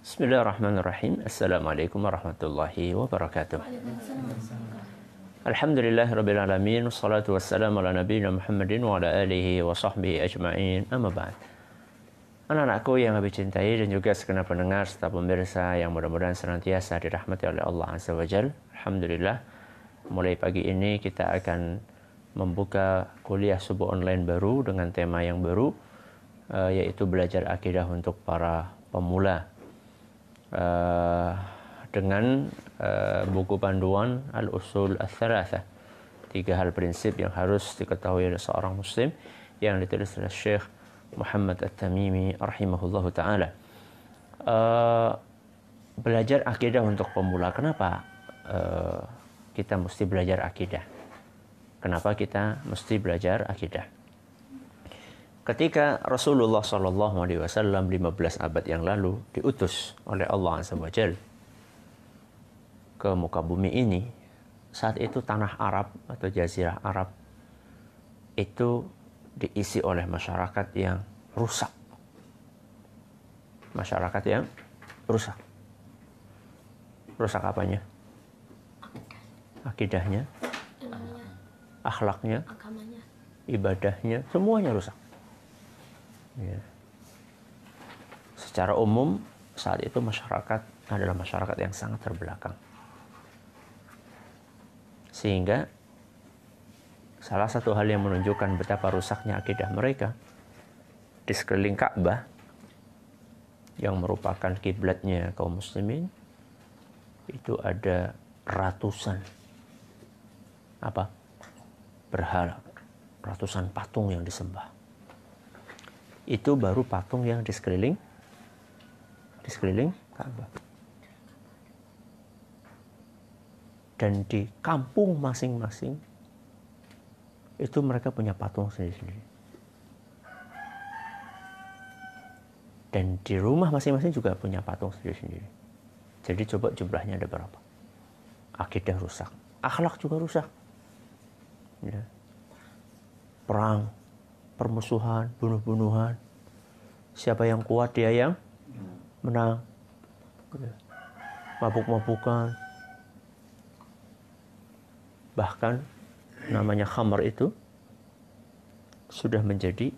Bismillahirrahmanirrahim. Assalamualaikum warahmatullahi wabarakatuh. Alhamdulillah rabbil alamin wassalatu wassalamu ala nabiyina Muhammadin wa ala alihi wa sahbihi ajma'in. Amma ba'd. Anak-anakku yang habis cintai dan juga segenap pendengar serta pemirsa yang mudah-mudahan senantiasa dirahmati oleh Allah Azza wa Jal. Alhamdulillah, mulai pagi ini kita akan membuka kuliah subuh online baru dengan tema yang baru, uh, yaitu belajar akidah untuk para pemula uh, dengan uh, buku panduan Al-Usul Al-Thalatha. Tiga hal prinsip yang harus diketahui oleh seorang muslim yang ditulis oleh Syekh Muhammad At-Tamimi rahimahullah taala. Uh, belajar akidah untuk pemula. Kenapa uh, kita mesti belajar akidah? Kenapa kita mesti belajar akidah? Ketika Rasulullah Shallallahu Alaihi Wasallam 15 abad yang lalu diutus oleh Allah Azza wa Jal ke muka bumi ini, saat itu tanah Arab atau Jazirah Arab itu diisi oleh masyarakat yang rusak. Masyarakat yang rusak. Rusak apanya? Akidahnya, akhlaknya, ibadahnya, semuanya rusak. Ya. Secara umum saat itu masyarakat adalah masyarakat yang sangat terbelakang. Sehingga salah satu hal yang menunjukkan betapa rusaknya akidah mereka di sekeliling Ka'bah yang merupakan kiblatnya kaum muslimin itu ada ratusan apa berhala ratusan patung yang disembah itu baru patung yang di sekeliling di sekeliling Ka'bah. Dan di kampung masing-masing itu mereka punya patung sendiri-sendiri. Dan di rumah masing-masing juga punya patung sendiri-sendiri. Jadi coba jumlahnya ada berapa? Akidah rusak, akhlak juga rusak. Ya. Perang, permusuhan, bunuh-bunuhan. Siapa yang kuat dia yang menang. Mabuk-mabukan. Bahkan namanya khamar itu sudah menjadi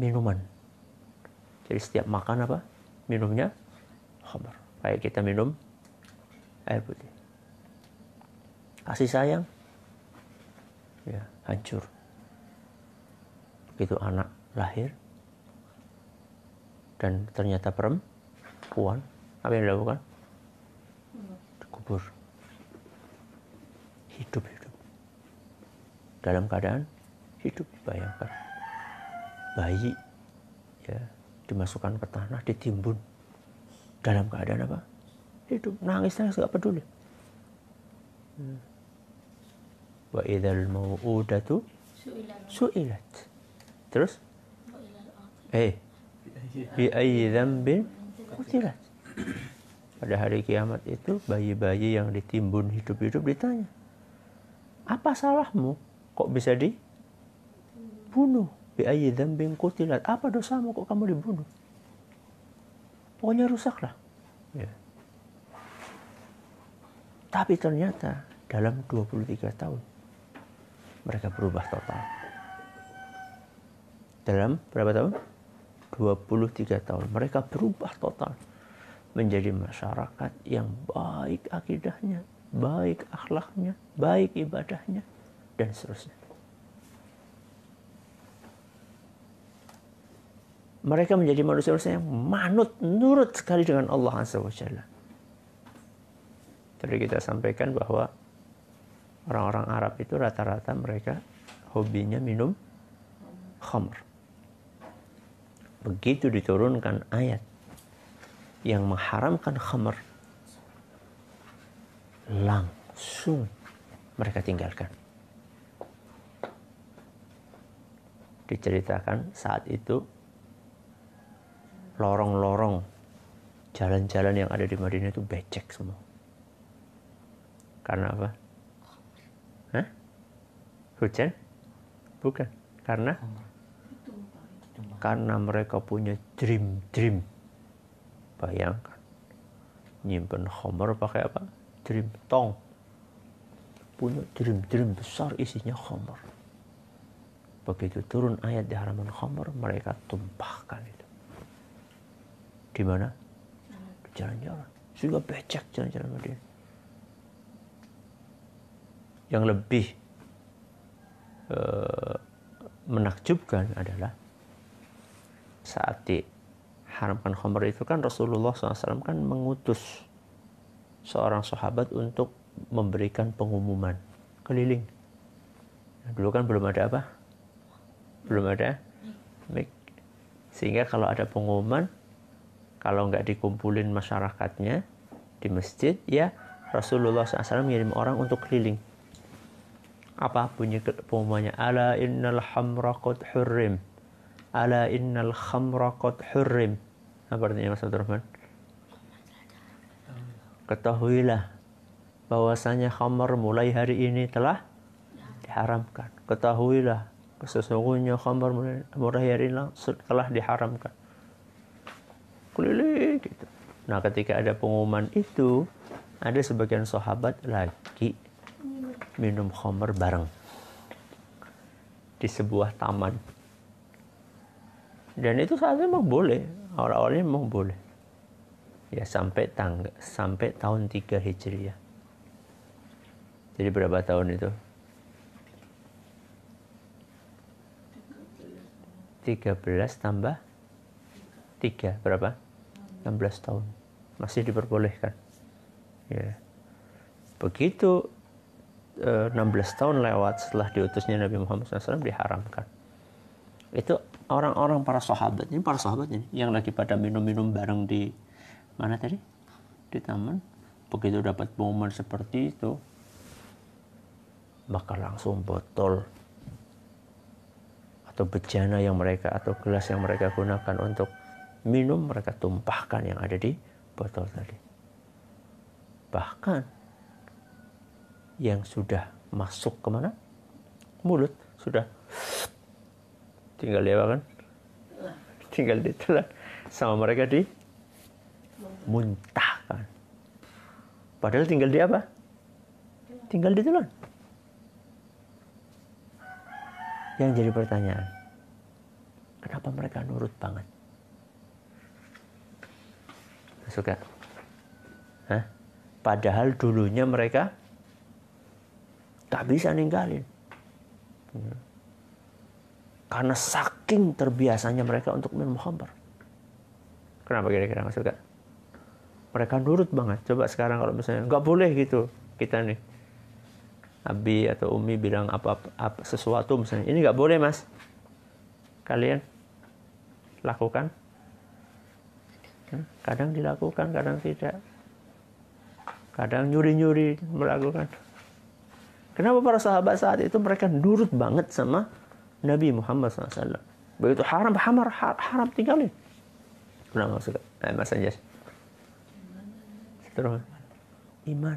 minuman. Jadi setiap makan apa? Minumnya khamar. Kayak kita minum air putih. Kasih sayang ya hancur. Begitu anak lahir dan ternyata perempuan apa yang dilakukan? Dikubur. Hidup hidup. Dalam keadaan hidup bayangkan bayi ya dimasukkan ke tanah ditimbun. Dalam keadaan apa? Hidup. Nangis nangis nggak peduli. Hmm wa idzal mau'udatu su'ilat. Terus? Eh bi ayyi dzambin qutilat. Pada hari kiamat itu bayi-bayi yang ditimbun hidup-hidup ditanya apa salahmu? Kok bisa dibunuh? Bi ayyi dzambin qutilat. Apa dosamu kok kamu dibunuh? Pokoknya rusaklah. Ya. tapi ternyata dalam 23 tahun mereka berubah total. Dalam berapa tahun? 23 tahun. Mereka berubah total menjadi masyarakat yang baik akidahnya, baik akhlaknya, baik ibadahnya, dan seterusnya. Mereka menjadi manusia-manusia yang manut, nurut sekali dengan Allah Azza wa Jalla. Tadi kita sampaikan bahwa orang-orang Arab itu rata-rata mereka hobinya minum khamr. Begitu diturunkan ayat yang mengharamkan khamr, langsung mereka tinggalkan. Diceritakan saat itu lorong-lorong jalan-jalan yang ada di Madinah itu becek semua. Karena apa? Hujan? Bukan. Karena karena mereka punya dream-dream. Bayangkan, nyimpen homer pakai apa? Dream tong. Punya dream-dream besar isinya homer. Begitu turun ayat di halaman homer, mereka tumpahkan itu. Di mana? Jalan-jalan. Sehingga becek jalan-jalan Madinah. Yang lebih uh, menakjubkan adalah saat diharamkan khamr itu kan Rasulullah SAW kan mengutus seorang sahabat untuk memberikan pengumuman keliling. Nah, dulu kan belum ada apa? Belum ada. Sehingga kalau ada pengumuman, kalau nggak dikumpulin masyarakatnya di masjid, ya Rasulullah SAW mengirim orang untuk keliling. Apa bunyi pengumumannya? Ala innal hamra qad hurrim Ala innal khamra qad hurrim. Apa artinya Mas Abdurrahman? Ketahuilah bahwasanya khamar mulai hari ini telah diharamkan. Ketahuilah sesungguhnya khamar mulai hari ini telah diharamkan. Keliling gitu. Nah, ketika ada pengumuman itu, ada sebagian sahabat lagi minum khamar bareng. Di sebuah taman. Dan itu saat itu memang boleh. Awal-awalnya memang boleh. Ya sampai tangga sampai tahun 3 Hijriah. Jadi berapa tahun itu? 13 tambah 3 berapa? 16 tahun. Masih diperbolehkan. Ya. Begitu 16 eh, tahun lewat setelah diutusnya Nabi Muhammad SAW diharamkan. Itu orang-orang para sahabat ini para sahabat ini yang lagi pada minum-minum bareng di mana tadi? Di taman. Begitu dapat momen seperti itu maka langsung botol atau bejana yang mereka atau gelas yang mereka gunakan untuk minum mereka tumpahkan yang ada di botol tadi. Bahkan yang sudah masuk ke mana? Mulut sudah. Tinggal dia kan? Tinggal ditelan sama mereka di? Muntahkan. Padahal tinggal di apa? Tinggal ditelan yang jadi pertanyaan kenapa mereka nurut banget? Suka? Hah? padahal dulunya mereka tak bisa ninggalin. Karena saking terbiasanya mereka untuk minum khamr. Kenapa kira-kira Mas Suka? Mereka nurut banget. Coba sekarang kalau misalnya nggak boleh gitu kita nih. Abi atau Umi bilang apa, apa sesuatu misalnya ini nggak boleh mas. Kalian lakukan. Kadang dilakukan, kadang tidak. Kadang nyuri-nyuri melakukan. Kenapa para sahabat saat itu mereka nurut banget sama Nabi Muhammad SAW. Begitu haram, haram, haram tinggalin. Kenapa maksudnya? Eh, Mas Anjas. Terus. Iman.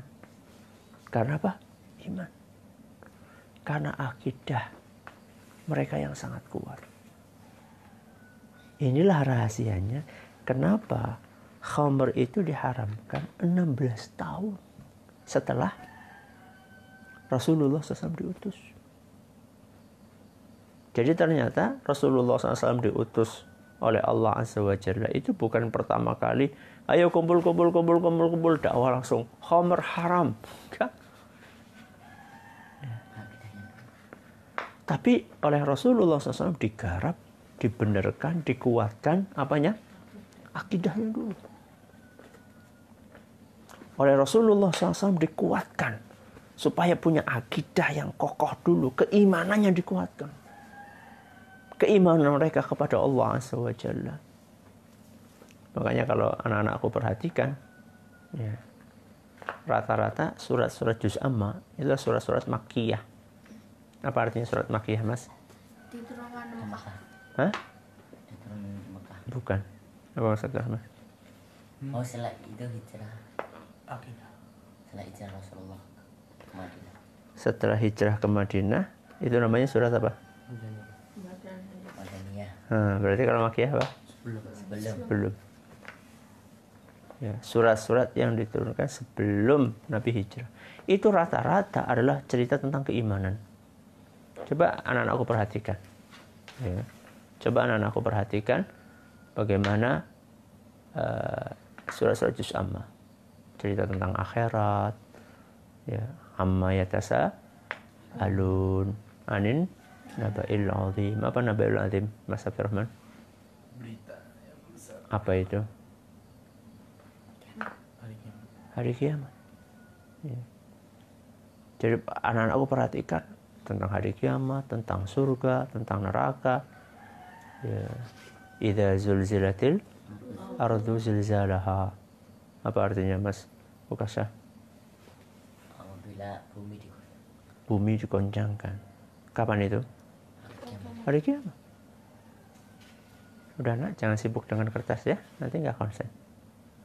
Karena apa? Iman. Karena akidah mereka yang sangat kuat. Inilah rahasianya kenapa khamr itu diharamkan 16 tahun setelah Rasulullah SAW diutus. Jadi ternyata Rasulullah SAW diutus oleh Allah Azza wa Jalla itu bukan pertama kali. Ayo kumpul kumpul kumpul kumpul kumpul dakwah langsung. Homer haram. Enggak. tapi oleh Rasulullah SAW digarap dibenarkan dikuatkan apanya? Akidahnya dulu. Oleh Rasulullah SAW dikuatkan supaya punya akidah yang kokoh dulu keimanannya dikuatkan keimanan mereka kepada Allah Jalla. Makanya kalau anak-anakku perhatikan, ya, rata-rata surat-surat juz amma itu surat-surat makiyah. Apa artinya surat makiyah, Mas? Diturunkan Mekah. Hah? Diturunkan Mekah. Bukan. Apa maksudnya, Mas? Oh, setelah itu hijrah. Akidah. Setelah hijrah Rasulullah. Setelah hijrah ke Madinah, itu namanya surat apa? Madaniyah. Nah, berarti kalau makiyah apa? Sebelum. Sebelum. Belum. Ya, surat-surat yang diturunkan sebelum Nabi hijrah. Itu rata-rata adalah cerita tentang keimanan. Coba anak-anakku perhatikan. Ya. Coba anak-anakku perhatikan bagaimana uh, surat-surat juz amma. Cerita tentang akhirat. Ya, amma yatasa alun anin nabail azim. Apa nabail azim, Mas Abdurrahman? berita yang besar Apa itu? hari kiamat. hari kiamat. Ya. Jadi anak-anakku perhatikan tentang hari kiamat, tentang surga, tentang neraka. Ya. Idza zulzilatil ardu zilzalaha. Apa artinya, Mas? Bukasa. Apabila bumi di Bumi digoncangkan. Kapan itu? hari kiamat. Hari kiamat. Udah nak, jangan sibuk dengan kertas ya, nanti nggak konsen.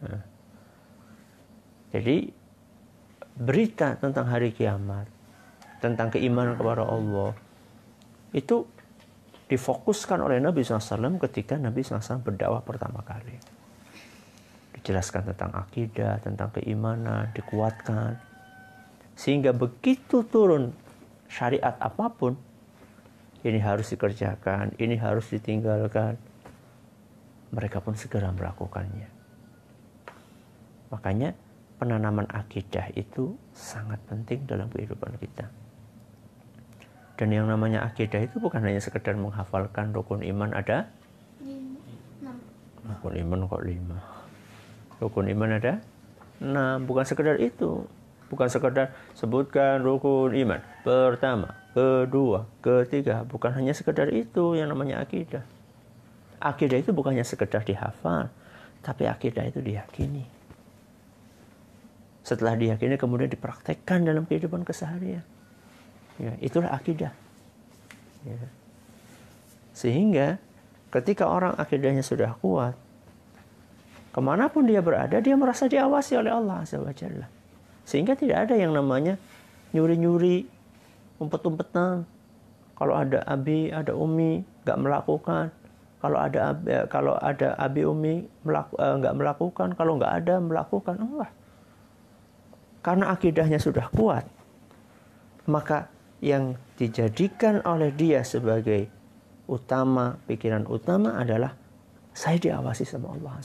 Nah. Jadi berita tentang hari kiamat, tentang keimanan kepada Allah, itu difokuskan oleh Nabi SAW ketika Nabi SAW berdakwah pertama kali. Dijelaskan tentang akidah, tentang keimanan, dikuatkan. Sehingga begitu turun syariat apa pun, ini harus dikerjakan, ini harus ditinggalkan. Mereka pun segera melakukannya. Makanya penanaman akidah itu sangat penting dalam kehidupan kita. Dan yang namanya akidah itu bukan hanya sekedar menghafalkan rukun iman ada rukun iman kok lima rukun iman ada enam bukan sekedar itu bukan sekedar sebutkan rukun iman. Pertama kedua ketiga bukan hanya sekedar itu yang namanya akidah. Akidah itu bukannya sekedar dihafal tapi akidah itu diyakini. Setelah diyakini kemudian dipraktekkan dalam kehidupan keseharian. Ya itulah akidah. Ya. sehingga ketika orang akidahnya sudah kuat ke mana pun dia berada dia merasa diawasi oleh Allah Azza wa Jalla. Sehingga tidak ada yang namanya nyuri-nyuri umpet-umpetan. Kalau ada abi ada umi nggak melakukan. Kalau ada abi, eh, kalau ada abi umi melaku, eh, nggak melakukan. Kalau nggak ada melakukan. Enggak. Karena akidahnya sudah kuat maka yang dijadikan oleh dia sebagai utama pikiran utama adalah saya diawasi sama Allah.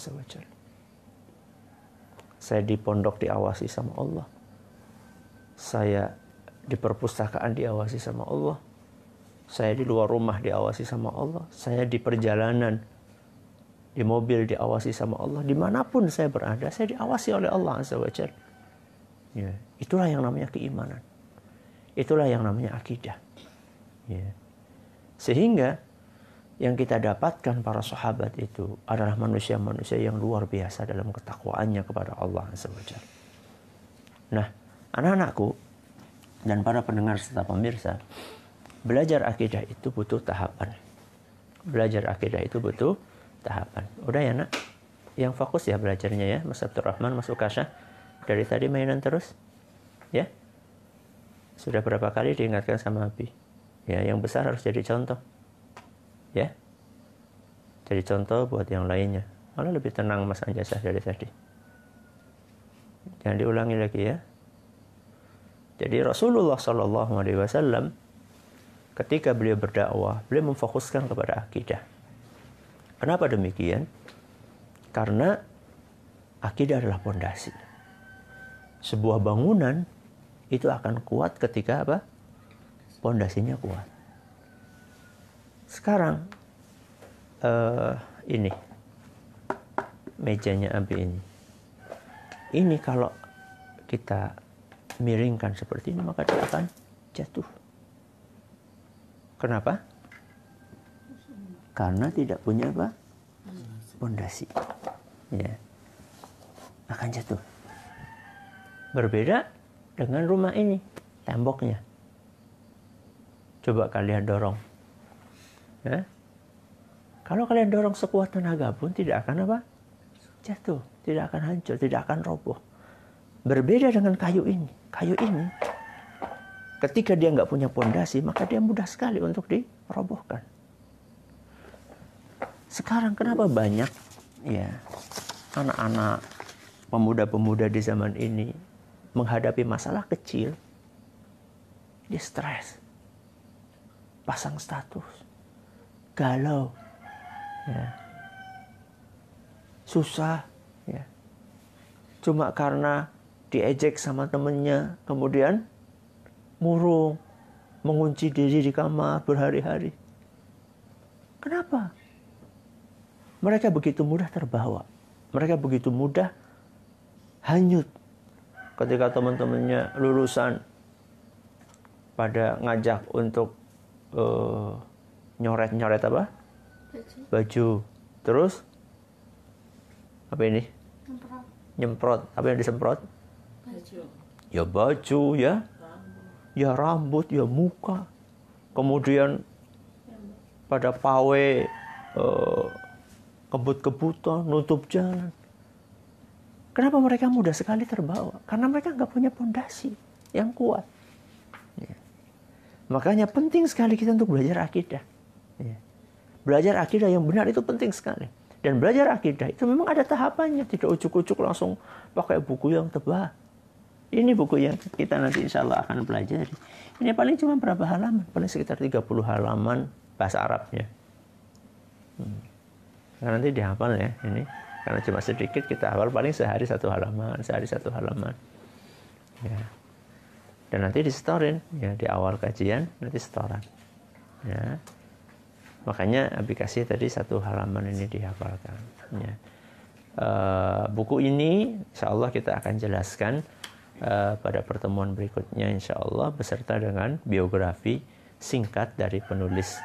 Saya di pondok diawasi sama Allah. Saya di perpustakaan diawasi sama Allah. Saya di luar rumah diawasi sama Allah. Saya di perjalanan di mobil diawasi sama Allah. Di mana pun saya berada, saya diawasi oleh Allah Azza wa Jalla. Ya, itulah yang namanya keimanan. Itulah yang namanya akidah. Ya. Sehingga yang kita dapatkan para sahabat itu adalah manusia-manusia yang luar biasa dalam ketakwaannya kepada Allah SWT. Nah, anak-anakku dan para pendengar serta pemirsa, belajar akidah itu butuh tahapan. Belajar akidah itu butuh tahapan. Udah ya nak? Yang fokus ya belajarnya ya, Mas Abdurrahman, Mas Ukasha. Dari tadi mainan terus? Ya? Sudah berapa kali diingatkan sama Abi? Ya, yang besar harus jadi contoh. Ya. Jadi contoh buat yang lainnya. Malah lebih tenang Mas Anjasah dari tadi. Jangan diulangi lagi ya. Jadi Rasulullah Shallallahu Alaihi Wasallam ketika beliau berdakwah, beliau memfokuskan kepada akidah. Kenapa demikian? Karena akidah adalah pondasi. Sebuah bangunan itu akan kuat ketika apa? Pondasinya kuat. Sekarang uh, ini mejanya Abi ini. Ini kalau kita miringkan seperti ini maka dia akan jatuh. Kenapa? Karena tidak punya apa? Pondasi. Ya. Akan jatuh. Berbeda dengan rumah ini, temboknya. Coba kalian dorong. Ya. Kalau kalian dorong sekuat tenaga pun tidak akan apa? Jatuh, tidak akan hancur, tidak akan roboh. Berbeda dengan kayu ini. Kayu ini, ketika dia nggak punya pondasi, maka dia mudah sekali untuk dirobohkan. Sekarang kenapa banyak ya anak-anak pemuda-pemuda di zaman ini menghadapi masalah kecil dia stres pasang status galau ya susah ya cuma karena diejek sama temennya kemudian murung mengunci diri di kamar berhari-hari. Kenapa? Mereka begitu mudah terbawa. Mereka begitu mudah hanyut ketika teman-temannya lulusan pada ngajak untuk uh, nyoret-nyoret apa? Baju. Baju. Terus? Apa ini? Nyemprot. Nyemprot. Apa yang disemprot ya baju ya. Ya rambut ya muka. Kemudian pada pawe eh, kebut-kebutan nutup jalan. Kenapa mereka mudah sekali terbawa? Karena mereka nggak punya pondasi yang kuat. Ya. makanya penting sekali kita untuk belajar akidah. Ya. belajar akidah yang benar itu penting sekali. Dan belajar akidah itu memang ada tahapannya. Tidak ujuk-ujuk langsung pakai buku yang tebal ini buku yang kita nanti insya Allah akan pelajari. Ini paling cuma berapa halaman? Paling sekitar 30 halaman bahasa Arabnya. Hmm. Karena nanti dihafal ya ini. Karena cuma sedikit kita hafal paling sehari satu halaman, sehari satu halaman. Ya. Dan nanti disetorin ya di awal kajian nanti setoran. Ya. Makanya aplikasi tadi satu halaman ini dihafalkan. Ya. Eh, buku ini insya Allah kita akan jelaskan eh, pada pertemuan berikutnya insya Allah beserta dengan biografi singkat dari penulis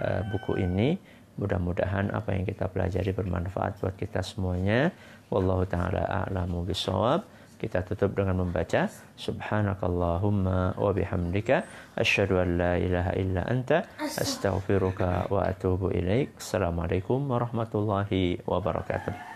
eh, buku ini. Mudah-mudahan apa yang kita pelajari bermanfaat buat kita semuanya. Wallahu taala a'lamu bisawab kita tutup dengan membaca subhanakallahumma wa bihamdika asyhadu an la ilaha illa anta astaghfiruka wa atubu ilaik. Assalamualaikum warahmatullahi wabarakatuh